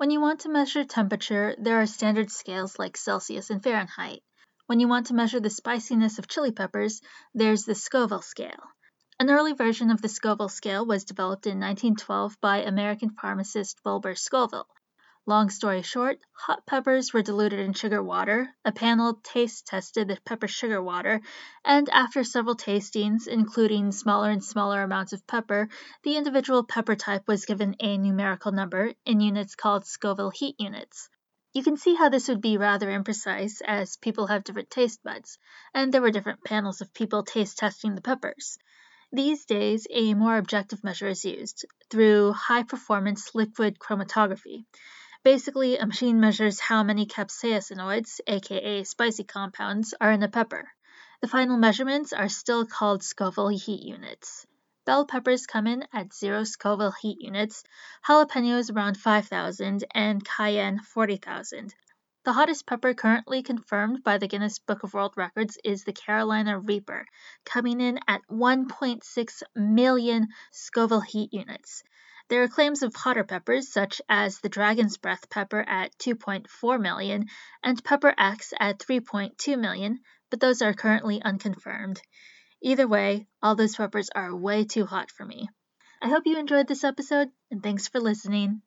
When you want to measure temperature, there are standard scales like Celsius and Fahrenheit. When you want to measure the spiciness of chili peppers, there's the Scoville scale. An early version of the Scoville scale was developed in 1912 by American pharmacist Wilbur Scoville. Long story short, hot peppers were diluted in sugar water, a panel taste tested the pepper sugar water, and after several tastings, including smaller and smaller amounts of pepper, the individual pepper type was given a numerical number in units called Scoville heat units. You can see how this would be rather imprecise as people have different taste buds, and there were different panels of people taste testing the peppers. These days, a more objective measure is used through high performance liquid chromatography. Basically, a machine measures how many capsaicinoids, aka spicy compounds, are in a pepper. The final measurements are still called Scoville heat units. Bell peppers come in at 0 Scoville heat units, jalapenos around 5,000, and cayenne 40,000. The hottest pepper currently confirmed by the Guinness Book of World Records is the Carolina Reaper, coming in at 1.6 million Scoville heat units. There are claims of hotter peppers, such as the Dragon's Breath pepper at 2.4 million and Pepper X at 3.2 million, but those are currently unconfirmed. Either way, all those peppers are way too hot for me. I hope you enjoyed this episode, and thanks for listening.